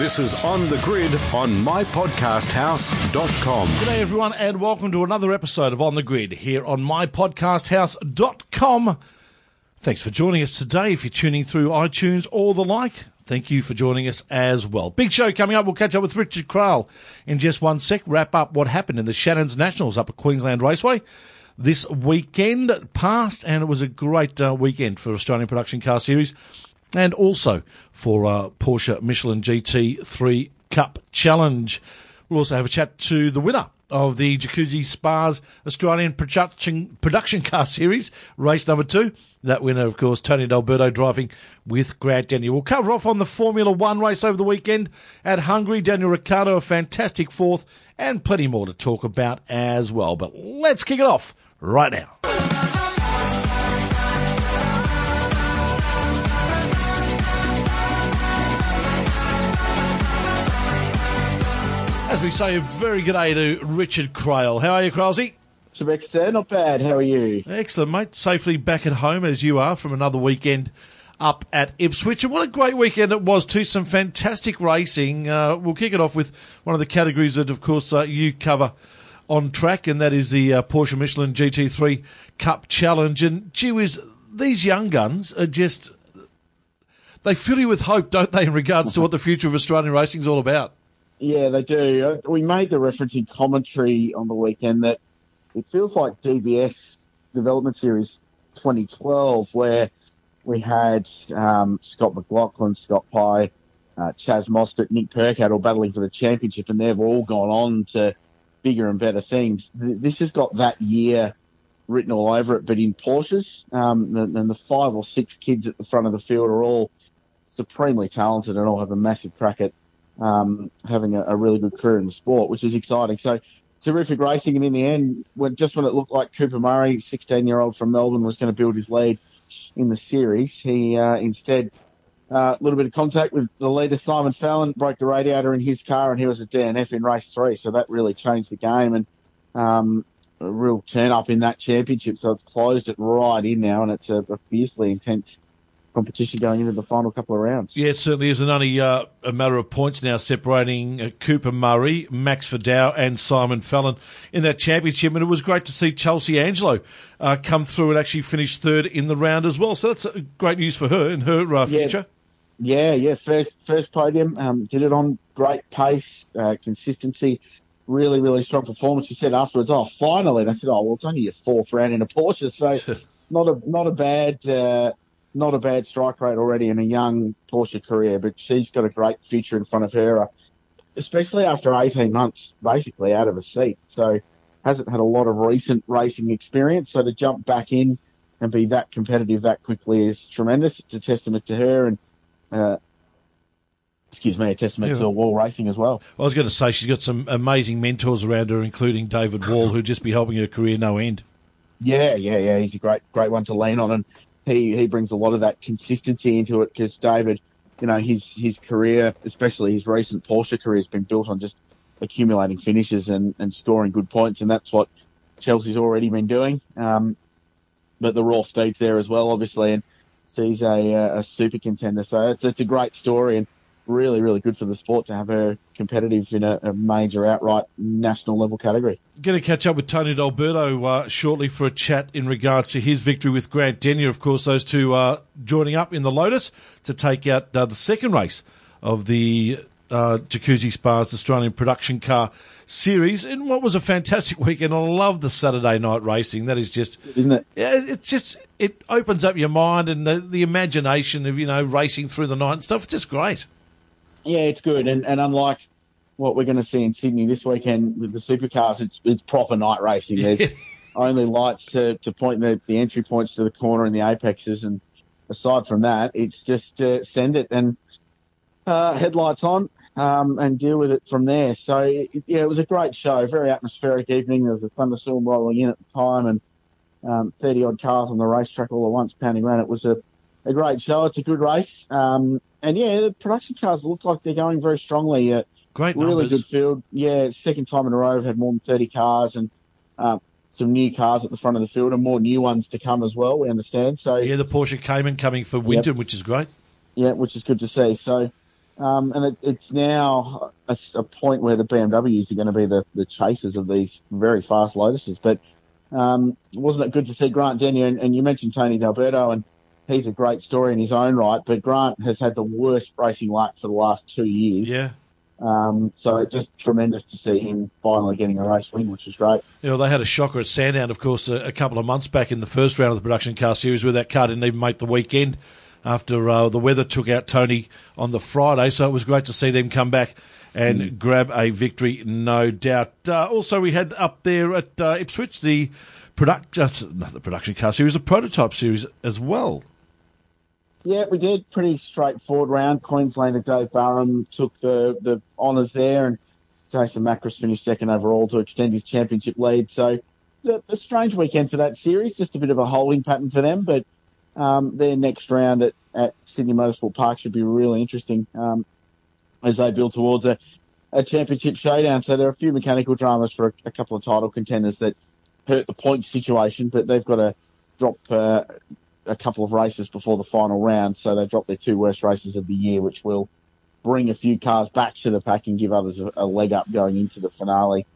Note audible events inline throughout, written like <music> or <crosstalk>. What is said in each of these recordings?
This is On the Grid on mypodcasthouse.com. G'day, everyone, and welcome to another episode of On the Grid here on mypodcasthouse.com. Thanks for joining us today. If you're tuning through iTunes or the like, thank you for joining us as well. Big show coming up. We'll catch up with Richard Craill in just one sec. Wrap up what happened in the Shannon's Nationals up at Queensland Raceway this weekend past, and it was a great uh, weekend for Australian Production Car Series and also for uh, Porsche Michelin GT3 Cup Challenge. We'll also have a chat to the winner of the Jacuzzi Spas Australian Production, Production Car Series, race number two. That winner, of course, Tony D'Alberto driving with Grant Denyer. We'll cover off on the Formula One race over the weekend at Hungary. Daniel Ricciardo, a fantastic fourth, and plenty more to talk about as well. But let's kick it off right now. As we say, a very good day to Richard Craill. How are you, Crailsy? Sylvester, not bad. How are you? Excellent, mate. Safely back at home as you are from another weekend up at Ipswich. And what a great weekend it was, too. Some fantastic racing. Uh, we'll kick it off with one of the categories that, of course, uh, you cover on track, and that is the uh, Porsche Michelin GT3 Cup Challenge. And gee whiz, these young guns are just. They fill you with hope, don't they, in regards to what the future of Australian racing is all about? Yeah, they do. Uh, we made the reference in commentary on the weekend that it feels like DBS Development Series 2012, where we had um, Scott McLaughlin, Scott Pye, uh, Chaz Mostert, Nick Percat all battling for the championship, and they've all gone on to bigger and better things. This has got that year written all over it, but in Porsches, um, and the five or six kids at the front of the field are all supremely talented and all have a massive crack at um, having a, a, really good career in the sport, which is exciting. So terrific racing, and in the end, when just when it looked like Cooper Murray, 16 year old from Melbourne, was going to build his lead in the series, he uh, instead a uh, little bit of contact with the leader Simon Fallon, broke the radiator in his car, and he was a DNF in race three. So that really changed the game and um, a real turn up in that championship. So it's closed it right in now, and it's a, a fiercely intense competition going into the final couple of rounds. Yeah, it certainly is. And only uh, a matter of points now separating uh, Cooper Murray, Max Vidal, and Simon Fallon in that championship. And it was great to see Chelsea Angelo uh, come through and actually finish third in the round as well. So that's uh, great news for her in her uh, future. Yeah, yeah, first first podium, um, did it on great pace, uh, consistency, really, really strong performance. She said afterwards, "Oh, finally!" And I said, "Oh, well, it's only your fourth round in a Porsche, so <laughs> it's not a not a bad not a bad strike rate already in a young Porsche career, but she's got a great future in front of her, uh, especially after 18 months basically out of a seat. So hasn't had a lot of recent racing experience. So to jump back in and be that competitive that quickly is tremendous. It's a testament to her and, uh, excuse me, a testament yeah. to Wall Racing as well. well. I was going to say she's got some amazing mentors around her, including David Wall, who'd just be helping her career no end. Yeah, yeah, yeah. He's a great, great one to lean on, and he he brings a lot of that consistency into it because David, you know, his his career, especially his recent Porsche career, has been built on just accumulating finishes and, and scoring good points, and that's what Chelsea's already been doing. Um, but the raw speed's there as well, obviously, and so he's a, a super contender. So it's, it's a great story, and really, really good for the sport to have her competitive in a, a major outright national level category. Going to catch up with Tony D'Alberto uh, shortly for a chat in regards to his victory with Grant Denyer. Of course, those two are joining up in the Lotus to take out uh, the second race of the uh, Jacuzzi Spas Australian Production Car Series in what was a fantastic <laughs> weekend. I love the Saturday night racing. That is just, isn't it? Yeah, it's just it opens up your mind and the, the imagination of you know racing through the night and stuff. It's just great. Yeah, it's good, and, and unlike what we're going to see in Sydney this weekend with the supercars, it's it's proper night racing. There's <laughs> only lights to, to point the, the entry points to the corner and the apexes, and aside from that, it's just uh, send it and uh, headlights on um, and deal with it from there. So it, yeah, it was a great show, very atmospheric evening. There was a thunderstorm rolling in at the time, and um, 30 odd cars on the racetrack all at once pounding around. It was a, a great show. It's a good race. Um, and yeah, the production cars look like they're going very strongly. Uh, Great really numbers. good field. Yeah, second time in a row we've had more than 30 cars and uh, some new cars at the front of the field and more new ones to come as well. We understand. So yeah, the Porsche Cayman coming for Winton, yep. which is great. Yeah, which is good to see. So Um, and it, it's now a, a, point where the BMWs are going to be the, the chasers of these very fast Lotuses. But um, wasn't it good to see Grant Denyer? And, and, you mentioned Tony D'Alberto, and he's a great story in his own right. But Grant has had the worst racing luck for the last two years. Yeah. Um, so it's just tremendous to see him finally getting a race win, which is great. You know, they had a shocker at Sandown, of course, a, a, couple of months back in the first round of the production car series where that car didn't even make the weekend after uh, the weather took out Tony on the Friday. So it was great to see them come back and mm. grab a victory, no doubt. Uh, also, we had up there at uh, Ipswich the product, not the production car series, the prototype series as well. Yeah, we did. Pretty straightforward round. Queenslander Dave Barham took the, the honours there, and Jason Macris finished second overall to extend his championship lead. So, a, a strange weekend for that series. Just a bit of a holding pattern for them, but um, their next round at, at Sydney Motorsport Park should be really interesting um, as they build towards a, a championship showdown. So there are a few mechanical dramas for a, a couple of title contenders that hurt the point situation, but they've got to drop uh, a couple of races before the final round. So they dropped their two worst races of the year, which will bring a few cars back to the pack and give others a, a leg up going into the finale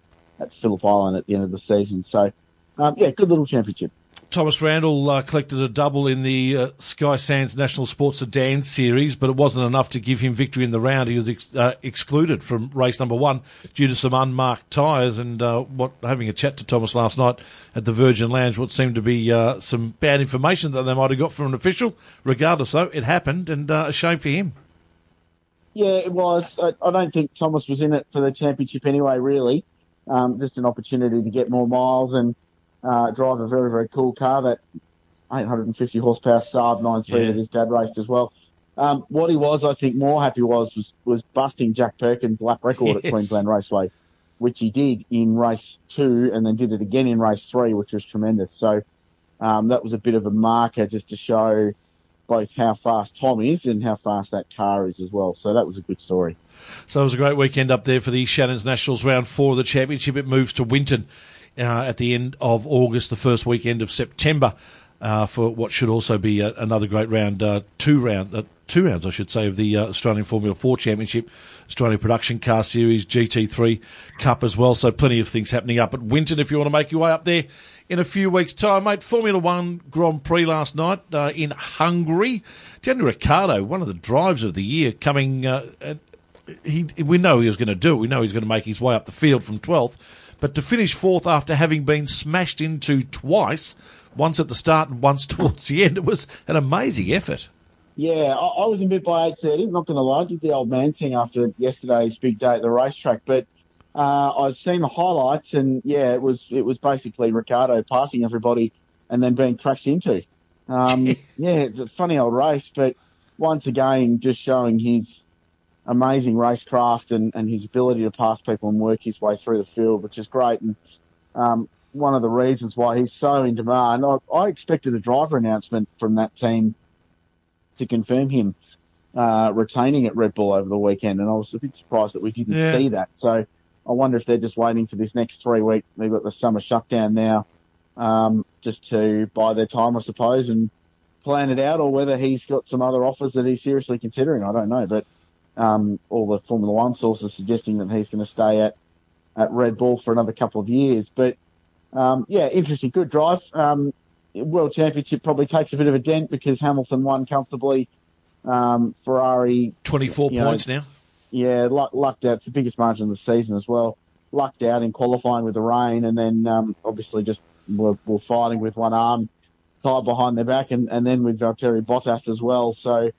at Phillip Island at the end of the season. So, um, yeah, good little championship. Thomas Randall uh, collected a double in the uh, Sky Sands National Sports Sedan Series, but it wasn't enough to give him victory in the round. He was ex- uh, excluded from race number one due to some unmarked tyres. And uh, what having a chat to Thomas last night at the Virgin Lounge, what seemed to be uh, some bad information that they might have got from an official. Regardless, though, it happened, and uh, a shame for him. Yeah, it was. I, I, don't think Thomas was in it for the championship anyway. Really, um, just an opportunity to get more miles and uh, drive a very, very cool car, that 850 horsepower Saab 9.3 yeah. that his dad raced as well. Um, what he was, I think, more happy was was, was busting Jack Perkins' lap record yes. at Queensland Raceway, which he did in race two and then did it again in race three, which was tremendous. So um, that was a bit of a marker just to show both how fast Tom is and how fast that car is as well. So that was a good story. So it was a great weekend up there for the Shannon's Nationals round four of the championship. It moves to Winton at the end of August, the first weekend of September. Uh, for what should also be a, another great round, uh, two round, uh, two rounds, I should say, of the uh, Australian Formula Four Championship, Australian Production Car Series, GT3 Cup as well. So plenty of things happening up at Winton if you want to make your way up there in a few weeks' time, mate. Formula One Grand Prix last night uh, in Hungary. Daniel Ricciardo, one of the drives of the year, coming. he, we know he was going to do it. We know he's going to make his way up the field from 12th but to finish fourth after having been smashed into twice, once at the start and once <laughs> towards the end, it was an amazing effort. Yeah, I, I was in bed by eight thirty. Not going to lie, I did the old man thing after yesterday's big day at the racetrack. But uh, I've seen the highlights, and yeah, it was it was basically Ricciardo passing everybody and then being crashed into. Um, <laughs> yeah, it's a funny old race, but once again, just showing his amazing racecraft and, and his ability to pass people and work his way through the field, which is great. And um, one of the reasons why he's so in demand, I, I, expected a driver announcement from that team to confirm him uh, retaining at Red Bull over the weekend, and I was a bit surprised that we didn't yeah. see that. So I wonder if they're just waiting for this next three weeks. They've got the summer shutdown now, um, just to buy their time, I suppose, and plan it out, or whether he's got some other offers that he's seriously considering. I don't know, but um, all the Formula One sources suggesting that he's going to stay at, at Red Bull for another couple of years. But um, yeah, interesting, good drive. Um, World Championship probably takes a bit of a dent because Hamilton won comfortably. Um, Ferrari, 24 points know, now. Yeah, luck, lucked out. It's the biggest margin of the season as well. Lucked out in qualifying with the rain, and then um, obviously just were, were fighting with one arm tied behind their back, and, and then with Valtteri Bottas as well. So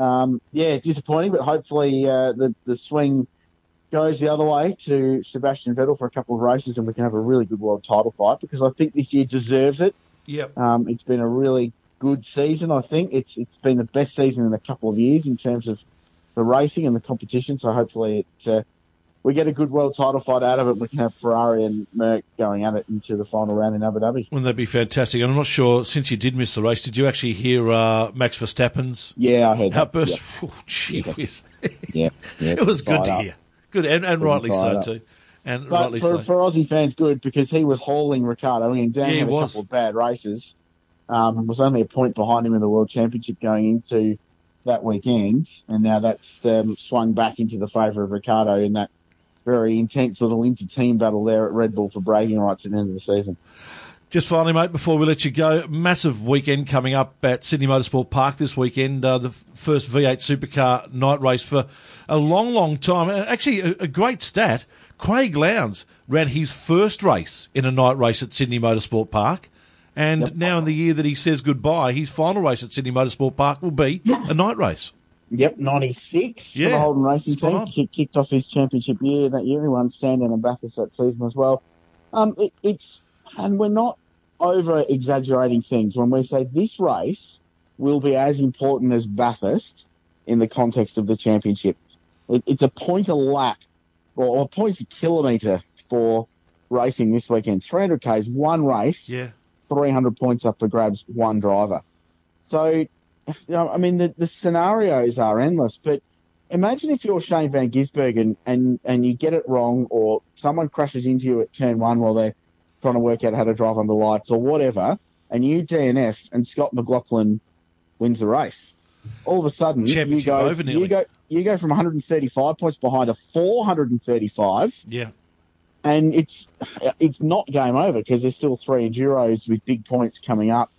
um, yeah, disappointing, but hopefully uh, the the swing goes the other way to Sebastian Vettel for a couple of races, and we can have a really good world title fight because I think this year deserves it. Yep. Um, it's been a really good season. I think it's it's been the best season in a couple of years in terms of the racing and the competition. So hopefully it uh, we get a good world title fight out of it. We can have Ferrari and Merc going at it into the final round in Abu Dhabi. Wouldn't that be fantastic? And I'm not sure, since you did miss the race, did you actually hear uh, Max Verstappen's yeah, I heard outburst? That. Yeah. Oh, gee whiz. yeah, yeah, it was good to up. hear. Good, and, and rightly so, up. too. And but rightly for, so. for Aussie fans, good, because he was hauling Ricciardo. I mean, Dan yeah, had a was. couple of bad races. Um, was only a point behind him in the World Championship going into that weekend, and now that's um, swung back into the favour of Ricciardo in that very intense little inter-team battle there at Red Bull for bragging rights at the end of the season. Just finally, mate, before we let you go, massive weekend coming up at Sydney Motorsport Park this weekend. Uh, the first V8 supercar night race for a long, long time. Uh, actually, a, a great stat. Craig Lowndes ran his first race in a night race at Sydney Motorsport Park. And Yep. now, in the year that he says goodbye, his final race at Sydney Motorsport Park will be a night race. Yep, 96 for Yeah, the Holden Racing team. on. Kicked off his championship year that year. He won Sandown and Bathurst that season as well. Um, it, it's, and we're not over exaggerating things when we say this race will be as important as Bathurst in the context of the championship. It, it's a point a lap or, a point a kilometre for racing this weekend. 300k is one race. Yeah. 300 points up for grabs, one driver. So, I mean, the, the scenarios are endless, but imagine if you're Shane Van Gisbergen and, and you get it wrong or someone crashes into you at turn one while they're trying to work out how to drive under lights or whatever, and you DNF and Scott McLaughlin wins the race. All of a sudden, you go, over you go, you go from 135 points behind to 435 Yeah. and it's it's not game over because there's still three enduros with big points coming up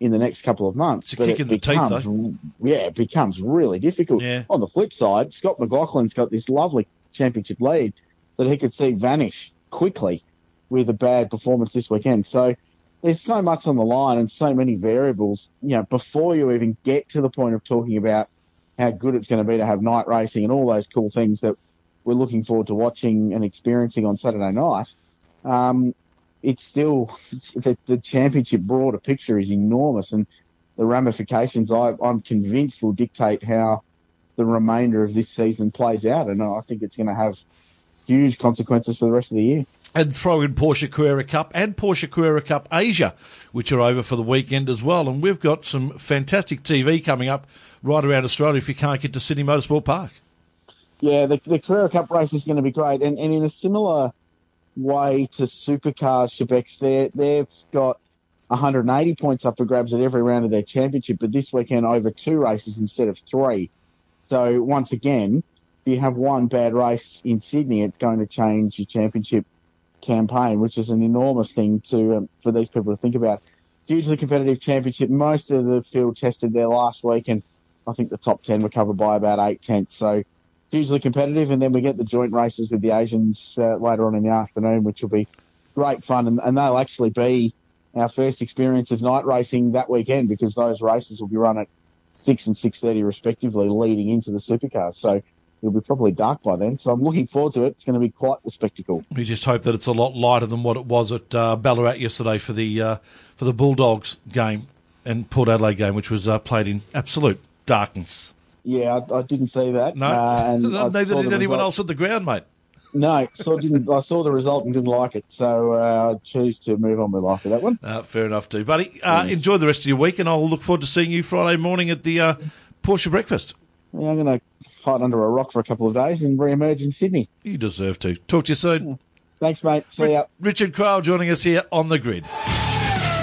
in the next couple of months. It's a kick in the teeth, becomes, Yeah, it becomes really difficult. Yeah. On the flip side, Scott McLaughlin's got this lovely championship lead that he could see vanish quickly with a bad performance this weekend. So there's so much on the line and so many variables. You know, before you even get to the point of talking about how good it's going to be to have night racing and all those cool things that we're looking forward to watching and experiencing on Saturday night. Um, it's still the, the championship broader picture is enormous, and the ramifications I, I'm convinced will dictate how the remainder of this season plays out, and I think it's going to have huge consequences for the rest of the year. and throw in Porsche Carrera Cup and Porsche Carrera Cup Asia, which are over for the weekend as well. And we've got some fantastic TV coming up right around Australia if you can't get to Sydney Motorsport Park. Yeah, the, the Carrera Cup race is going to be great, and, and in a similar way to Supercars, Shebex, they they've got 180 points up for grabs at every round of their championship, but this weekend over two races instead of three. So once again, if you have one bad race in Sydney, it's going to change your championship campaign, which is an enormous thing to um, for these people to think about. Hugely competitive championship. Most of the field tested there last week, and I think the top ten were covered by about eight tenths. So hugely competitive, and then we get the joint races with the Asians uh, later on in the afternoon, which will be great fun, and, and they'll actually be our first experience of night racing that weekend because those races will be run at six and six thirty respectively, leading into the supercars. So it'll be probably dark by then. So I'm looking forward to it. It's going to be quite the spectacle. We just hope that it's a lot lighter than what it was at uh, Ballarat yesterday for the uh, for the Bulldogs game and Port Adelaide game, which was uh, played in absolute darkness. Yeah, I, I didn't see that. No, uh, and <laughs> neither did anyone result. else at the ground, mate. No, so didn't. I saw the result and didn't like it. So uh, I choose to move on with life with that one. Uh, fair enough, too, buddy. Uh, Enjoy the rest of your week, and I'll look forward to seeing you Friday morning at the uh, Porsche breakfast. Yeah, I'm going to hide under a rock for a couple of days and re-emerge in Sydney. You deserve to. Talk to you soon. Thanks, mate. See ya. Richard Craill joining us here on the grid.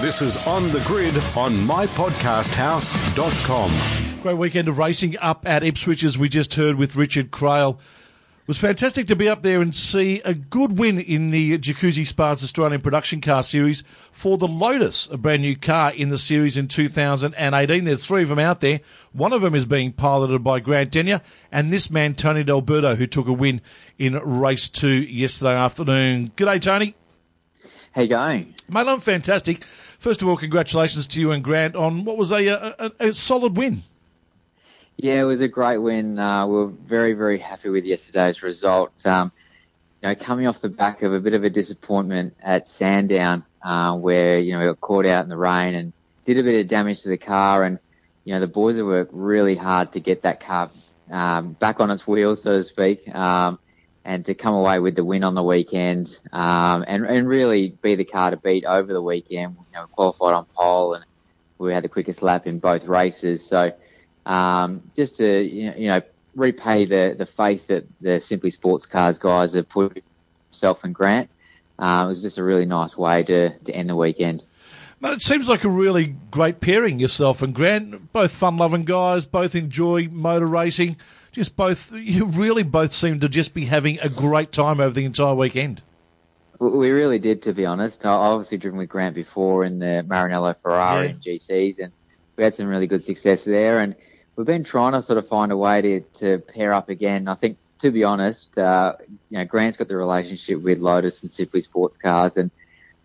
This is On the Grid on mypodcasthouse.com. Great weekend of racing up at Ipswich, as we just heard with Richard Craill. It was fantastic to be up there and see a good win in the Jacuzzi Spas Australian Production Car Series for the Lotus, a brand new car in the series in 2018. There's three of them out there. One of them is being piloted by Grant Denyer, and this man, Tony D'Alberto, who took a win in race two yesterday afternoon. G'day, Tony. How you going? Mate, I'm fantastic. First of all, congratulations to you and Grant on what was a, a, a, a solid win. Yeah, it was a great win. Uh, we were very, very happy with yesterday's result. Um, you know, coming off the back of a bit of a disappointment at Sandown, uh, where you know we got caught out in the rain and did a bit of damage to the car, and you know the boys have worked really hard to get that car um, back on its wheels, so to speak, um, and to come away with the win on the weekend, um, and and really be the car to beat over the weekend. You know, qualified on pole, and we had the quickest lap in both races, so um, just to you know, repay the the faith that the Simply Sports Cars guys have put in myself and Grant. Uh, it was just a really nice way to to end the weekend. But it seems like a really great pairing, yourself and Grant. Both fun-loving guys, both enjoy motor racing. Just both, you really both seem to just be having a great time over the entire weekend. We really did, to be honest. I obviously driven with Grant before in the Maranello Ferrari Yeah. and GTs, and we had some really good success there. And we've been trying to sort of find a way to, to pair up again. I think, to be honest, uh, you know, Grant's got the relationship with Lotus and Simply Sports Cars, and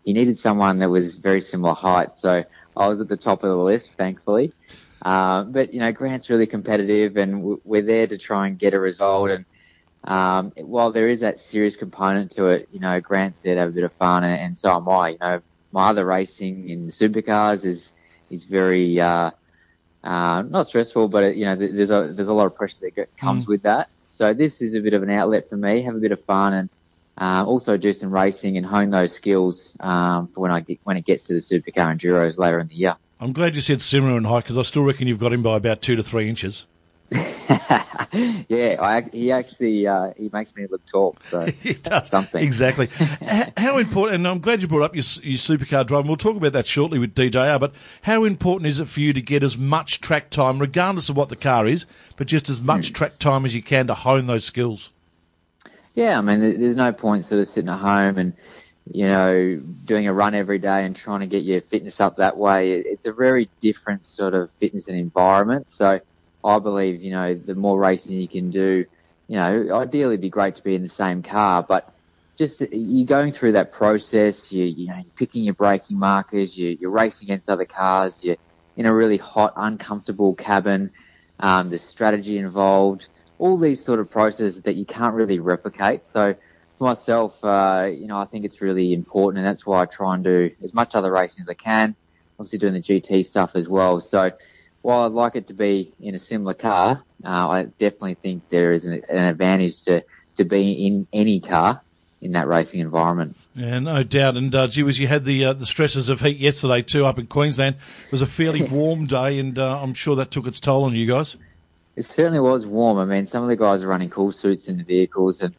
he needed someone that was very similar height. So I was at the top of the list, thankfully. Um, but you know, Grant's really competitive, and we're there to try and get a result. And um, while there is that serious component to it, you know, Grant's there to have a bit of fun, and, and so am I. You know, my other racing in the supercars is is very uh, uh, not stressful, but you know, th- there's a there's a lot of pressure that get, comes with that. So this is a bit of an outlet for me, have a bit of fun, and uh, also do some racing and hone those skills um, for when I get when it gets to the supercar enduros later in the year. I'm glad you said similar in height because I still reckon you've got him by about two to three inches. <laughs> yeah, I, he actually uh, he makes me look tall. So <laughs> It does. Something. Exactly. <laughs> How important, and I'm glad you brought up your, your supercar driving. We'll talk about that shortly with DJR, but how important is it for you to get as much track time, regardless of what the car is, but just as Hmm. much track time as you can to hone those skills? Yeah, I mean, there's no point sort of sitting at home and, you know, doing a run every day and trying to get your fitness up that way. It's a very different sort of fitness and environment. So I believe, you know, the more racing you can do, you know, ideally it'd be great to be in the same car, but just you're going through that process, you, you know, you're picking your braking markers, you, you're racing against other cars, you're in a really hot, uncomfortable cabin, um, there's strategy involved, all these sort of processes that you can't really replicate. So for myself, uh, you know, I think it's really important and that's why I try and do as much other racing as I can, obviously doing the GT stuff as well. So while I'd like it to be in a similar car, uh, I definitely think there is an, an advantage to, to be in any car in that racing environment. Yeah, no doubt. And uh, gee whiz, you had the uh, the stresses of heat yesterday too up in Queensland. It was a fairly <laughs> warm day, and uh, I'm sure that took its toll on you guys. It certainly was warm. I mean, some of the guys are running cool suits in the vehicles, and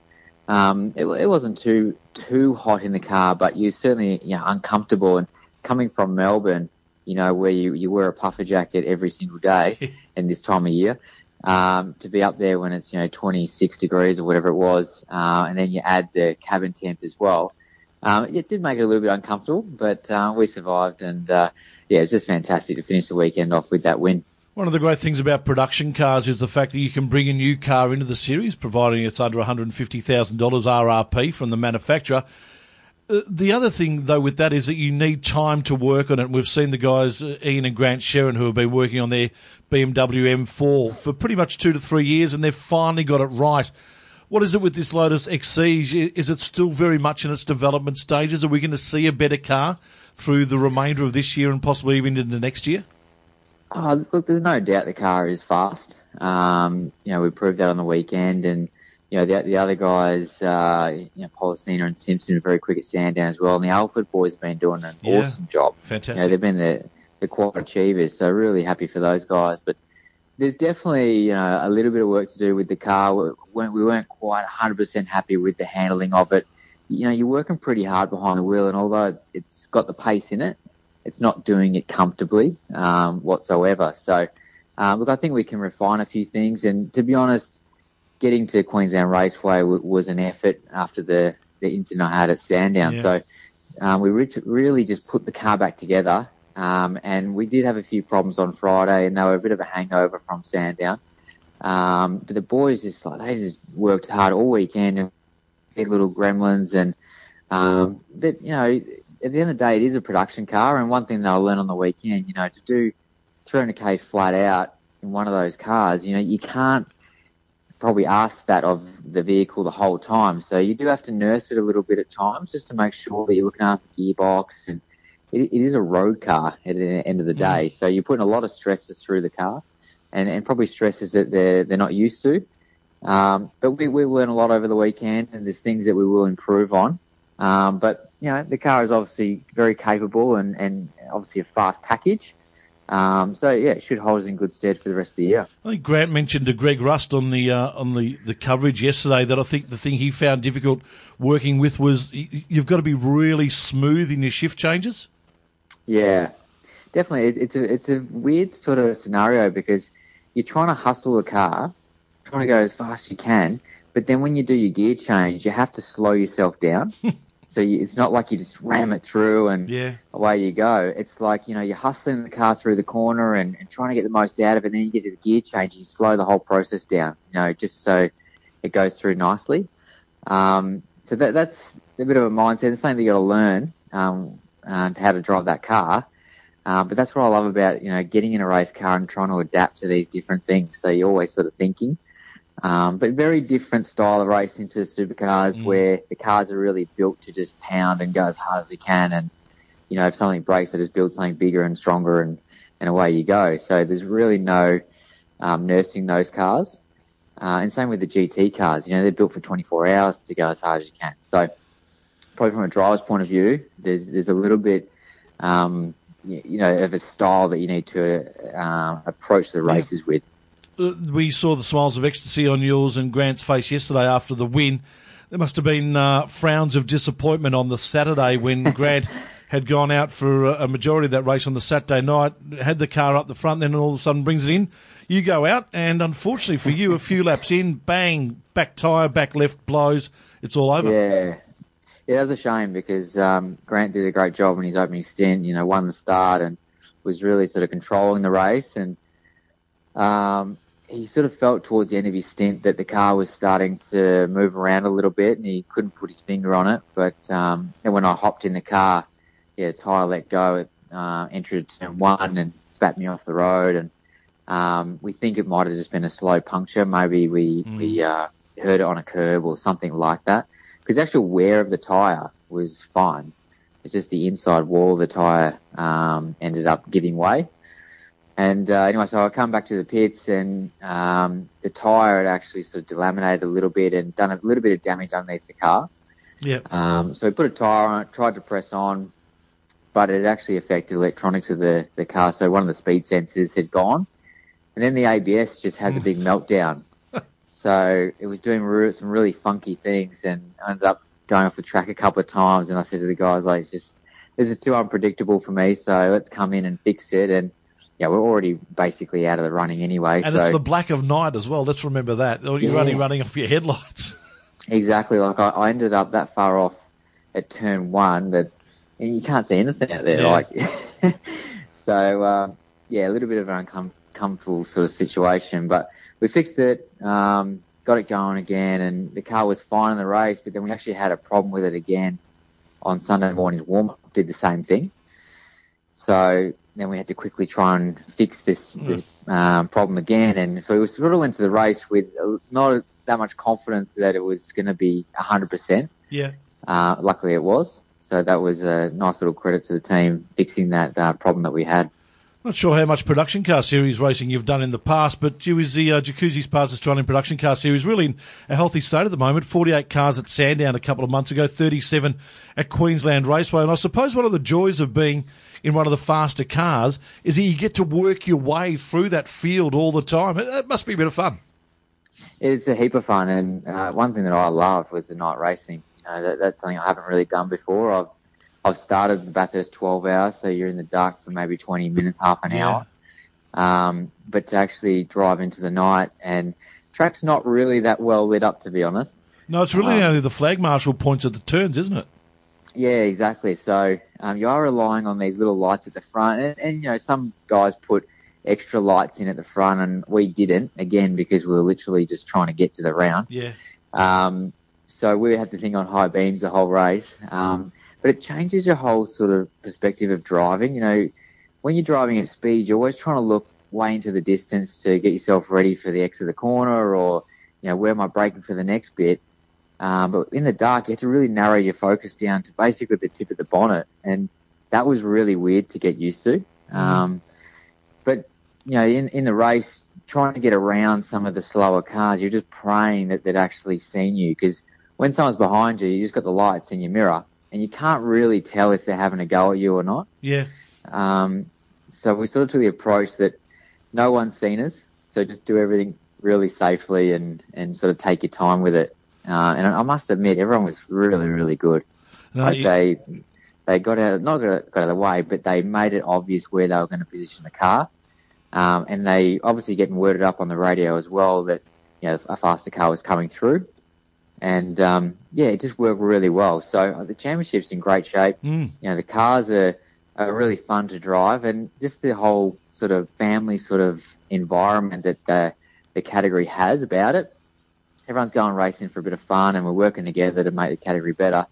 um, it, it wasn't too too hot in the car, but you're certainly you know, uncomfortable. And coming from Melbourne, you know, where you, you wear a puffer jacket every single day <laughs> in this time of year, um, to be up there when it's you know 26 degrees or whatever it was, uh, and then you add the cabin temp as well. Um, it did make it a little bit uncomfortable, but uh, we survived, and uh, yeah, it was just fantastic to finish the weekend off with that win. One of the great things about production cars is the fact that you can bring a new car into the series, providing it's under $150,000 RRP from the manufacturer. Uh, the other thing, though, with that is that you need time to work on it. We've seen the guys, uh, Ian and Grant Sherrin, who have been working on their BMW M4 for pretty much two to three years, and they've finally got it right. What is it with this Lotus Exige? Is it still very much in its development stages? Are we going to see a better car through the remainder of this year and possibly even into next year? Oh, look, there's no doubt the car is fast. Um, you know, we proved that on the weekend, and you know the the other guys, uh, you know, Policina and Simpson are very quick at Sandown as well. And the Alford boys have been doing an Yeah. awesome job. You Fantastic. know, they've been the the quad achievers, so really happy for those guys. But there's definitely you know a little bit of work to do with the car. We weren't, we weren't quite 100% happy with the handling of it. You know, you're working pretty hard behind the wheel, and although it's, it's got the pace in it, it's not doing it comfortably um, whatsoever. So, um, look, I think we can refine a few things. And to be honest, getting to Queensland Raceway w- was an effort after the, the incident I had at Sandown. Yeah. So um, we re- really just put the car back together. Um, and we did have a few problems on Friday, and they were a bit of a hangover from Sandown. Um, but the boys just like they just worked hard all weekend little gremlins and um, but you know at the end of the day it is a production car and one thing that I learned on the weekend you know to do 300 k's flat out in one of those cars you know you can't probably ask that of the vehicle the whole time so you do have to nurse it a little bit at times just to make sure that you're looking after the gearbox and it, it is a road car at the end of the day so you're putting a lot of stresses through the car and, and probably stresses that they're they're not used to. Um, but we we learn a lot over the weekend, and there's things that we will improve on. Um, but you know, the car is obviously very capable and and obviously a fast package. Um, so yeah, it should hold us in good stead for the rest of the year. I think Grant mentioned to Greg Rust on the uh, on the, the coverage yesterday that I think the thing he found difficult working with was you've got to be really smooth in your shift changes. Yeah, definitely. It, it's a it's a weird sort of scenario because you're trying to hustle the car, trying to go as fast as you can, but then when you do your gear change, you have to slow yourself down. <laughs> so you, it's not like you just ram it through and Yeah. away you go. It's like, you know, you're hustling the car through the corner and, and trying to get the most out of it. And then you get to the gear change, you slow the whole process down, you know, just so it goes through nicely. Um, so that, that's a bit of a mindset. It's something that you got to learn, um, and how to drive that car. Um, but that's what I love about, you know, getting in a race car and trying to adapt to these different things. So you're always sort of thinking. Um, but very different style of racing to supercars where the cars are really built to just pound and go as hard as you can. And, you know, if something breaks, they just build something bigger and stronger and, and away you go. So there's really no, um, nursing those cars. Uh, and same with the GT cars. You know, they're built for 24 hours to go as hard as you can. So probably from a driver's point of view, there's, there's a little bit, um, you, you know, of a style that you need to, uh, approach the races with. Uh, we saw the smiles of ecstasy on yours and Grant's face yesterday after the win. There must have been uh, frowns of disappointment on the Saturday when <laughs> Grant had gone out for a a majority of that race on the Saturday night, had the car up the front, then all of a sudden brings it in. You go out, and unfortunately for you, a few laps in, bang, back tyre, back left blows. It's all over. Yeah. Yeah, that was a shame because um, Grant did a great job in his opening stint, you know, won the start and was really sort of controlling the race. And um, he sort of felt towards the end of his stint that the car was starting to move around a little bit and he couldn't put his finger on it. But um, then when I hopped in the car, yeah, tyre let go, it uh, entered turn one and spat me off the road. And um, we think it might have just been a slow puncture. Maybe we, we uh, heard it on a curb or something like that because the actual wear of the tyre was fine. It's just the inside wall of the tyre um, ended up giving way. And uh, anyway, so I come back to the pits and um, the tyre had actually sort of delaminated a little bit and done a little bit of damage underneath the car. Yeah. Um, so we put a tyre on it, tried to press on, but it actually affected electronics of the, the car. So one of the speed sensors had gone. And then the ABS just has a big meltdown. <laughs> So it was doing re- some really funky things and I ended up going off the track a couple of times. And I said to the guys, like, it's just, this is too unpredictable for me. So let's come in and fix it. And yeah, we're already basically out of the running anyway. And so it's the black of night as well. Let's remember that. You're Yeah. only running off your headlights. <laughs> exactly like I, I ended up that far off at turn one that and you can't see anything out there. Yeah. Like, <laughs> so um, yeah, a little bit of an uncomfortable sort of situation, but we fixed it, um, got it going again, and the car was fine in the race. But then we actually had a problem with it again on Sunday morning's warm up. Did the same thing. So then we had to quickly try and fix this, this um, problem again. And so we sort of went to the race with uh, not that much confidence that it was going to be 100%. yeah. Uh, luckily it was. So that was a nice little credit to the team fixing that uh, problem that we had. Not sure how much production car series racing you've done in the past, but you is the uh, Jacuzzi Spas Australian production car series really in a healthy state at the moment. 48 cars at Sandown a couple of months ago, 37 at Queensland Raceway. And I suppose one of the joys of being in one of the faster cars is that you get to work your way through that field all the time. It, it must be a bit of fun. It's a heap of fun, and uh, one thing that I loved was the night racing. You know, that, that's something I haven't really done before. I've I've started the Bathurst 12 hours, so you're in the dark for maybe 20 minutes, half an Yeah. hour. Um, but to actually drive into the night and track's not really that well lit up, to be honest. No, it's really Um, only the flag marshal points at the turns, isn't it? Yeah, exactly. So um, you are relying on these little lights at the front, and, and you know some guys put extra lights in at the front, and we didn't again because we were literally just trying to get to the round. Yeah. Um, so we had to thing on high beams the whole race. Um, but it changes your whole sort of perspective of driving. You know, when you're driving at speed, you're always trying to look way into the distance to get yourself ready for the exit of the corner or, you know, where am I braking for the next bit? Um, but in the dark, you have to really narrow your focus down to basically the tip of the bonnet. And that was really weird to get used to. Um, but, you know, in, in the race, trying to get around some of the slower cars, you're just praying that they'd actually seen you because when someone's behind you, you just got the lights in your mirror and you can't really tell if they're having a go at you or not. Yeah. Um, so we sort of took the approach that no one's seen us, so just do everything really safely and, and sort of take your time with it. Uh, and I must admit, everyone was really, really good. No, Like you- they, they got out, not got, got out of the way, but they made it obvious where they were going to position the car. Um, and they obviously getting worded up on the radio as well that, you know, a faster car was coming through. And, um, yeah, it just worked really well. So uh, the championship's in great shape. Mm. You know, the cars are, are really fun to drive and just the whole sort of family sort of environment that the, the category has about it. Everyone's going racing for a bit of fun and we're working together to make the category better.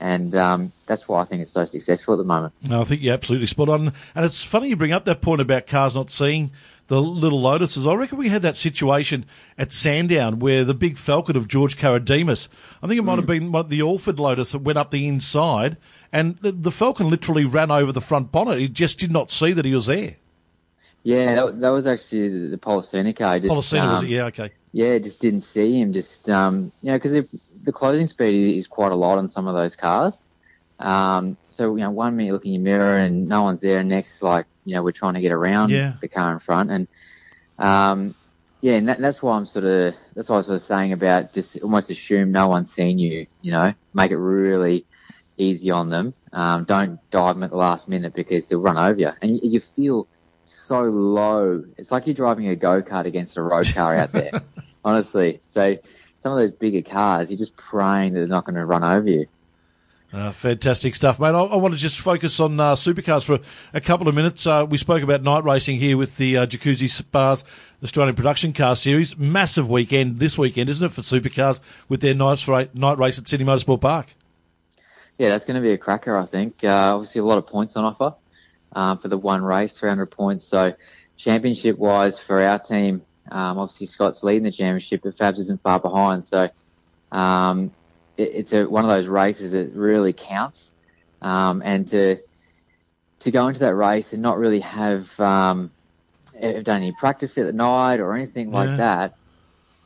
And um, that's why I think it's so successful at the moment. No, I think you're absolutely spot on. And it's funny you bring up that point about cars not seeing the little Lotuses. I reckon we had that situation at Sandown where the big Falcon of George Karadimas, I think it might have been one of the Alford Lotus that went up the inside, and the, the Falcon literally ran over the front bonnet. He just did not see that he was there. Yeah, that, that was actually the, the Policena car. Just, Policena was um, it? Yeah, okay. Yeah, just didn't see him. Just um, you know, because the closing speed is quite a lot on some of those cars. Um, so you know, one minute you look in your mirror and no one's there, and next like you know we're trying to get around Yeah. the car in front, and um, yeah, and that, that's why I'm sort of that's what I was sort of saying about just almost assume no one's seen you. You know, make it really easy on them. Um, don't dive them at the last minute because they'll run over you, and you, you feel so low. It's like you're driving a go kart against a road car out there. <laughs> honestly, so some of those bigger cars, you're just praying that they're not going to run over you. Uh, fantastic stuff, mate. I, I want to just focus on uh, supercars for a couple of minutes. Uh, we spoke about night racing here with the uh, Jacuzzi Spas Australian Production Car Series. Massive weekend this weekend, isn't it, for supercars with their night, ra- night race at Sydney Motorsport Park? Yeah, that's going to be a cracker, I think. Uh, obviously, a lot of points on offer uh, for the one race, 300 points. So, championship wise for our team, um, obviously Scott's leading the championship, but Fabs isn't far behind. So, um, it, it's a, one of those races that really counts. Um, and to to go into that race and not really have um, have done any practice at night or anything Yeah. like that,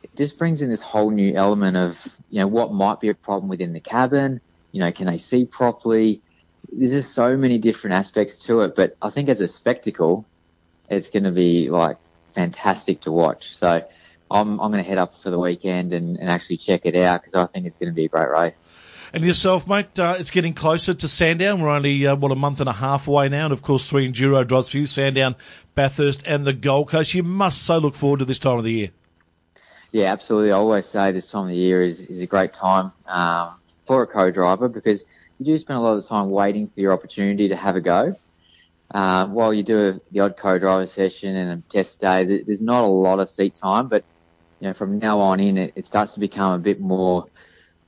it just brings in this whole new element of you know what might be a problem within the cabin. You know, can they see properly? There's just so many different aspects to it. But I think as a spectacle, it's going to be like fantastic to watch. So I'm I'm going to head up for the weekend and, and actually check it out because I think it's going to be a great race. And yourself, mate, uh, it's getting closer to Sandown. We're only, uh, what, a month and a half away now. And, of course, three enduro drives for you, Sandown, Bathurst and the Gold Coast. You must so look forward to this time of the year. Yeah, absolutely. I always say this time of the year is, is a great time um, for a co-driver because you do spend a lot of time waiting for your opportunity to have a go. Uh, while you do a, the odd co-driver session and a test day, there's not a lot of seat time, but you know, from now on in, it, it starts to become a bit more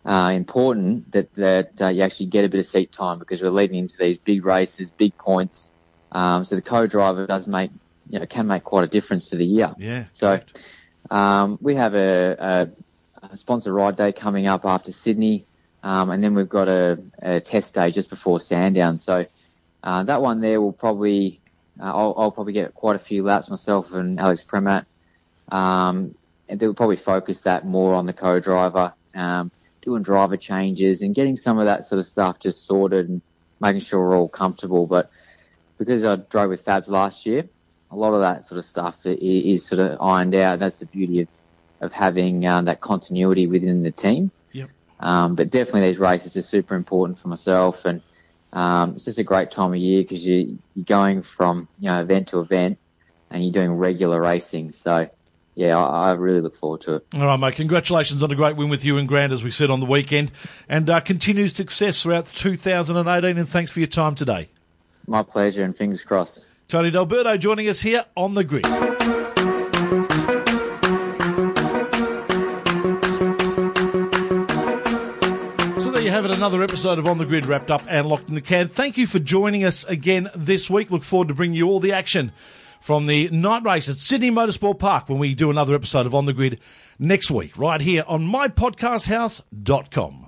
uh, important that that uh, you actually get a bit of seat time because we're leading into these big races, big points. Um, so the co-driver does make, you know, can make quite a difference to the year. Yeah. So um, we have a, a, a sponsor ride day coming up after Sydney, um, and then we've got a, a test day just before Sandown. So uh, that one there will probably uh, I'll, I'll probably get quite a few laps myself and Alex Premat, um, they'll probably focus that more on the co-driver, um, doing driver changes and getting some of that sort of stuff just sorted and making sure we're all comfortable. But because I drove with Fabs last year, a lot of that sort of stuff is sort of ironed out. That's the beauty of, of having um, that continuity within the team. Yep. Um, but definitely these races are super important for myself and um, it's just a great time of year because you, you're going from, you know, event to event and you're doing regular racing. So yeah, I, I really look forward to it. All right, mate. Congratulations on a great win with you and Grant, as we said on the weekend, and uh, continued success throughout 2018. And thanks for your time today. My pleasure and fingers crossed. Tony D'Alberto joining us here on the grid. So there you have it, another episode of On the Grid wrapped up and locked in the can. Thank you for joining us again this week. Look forward to bringing you all the action from the night race at Sydney Motorsport Park when we do another episode of On the Grid next week, right here on mypodcasthouse.com.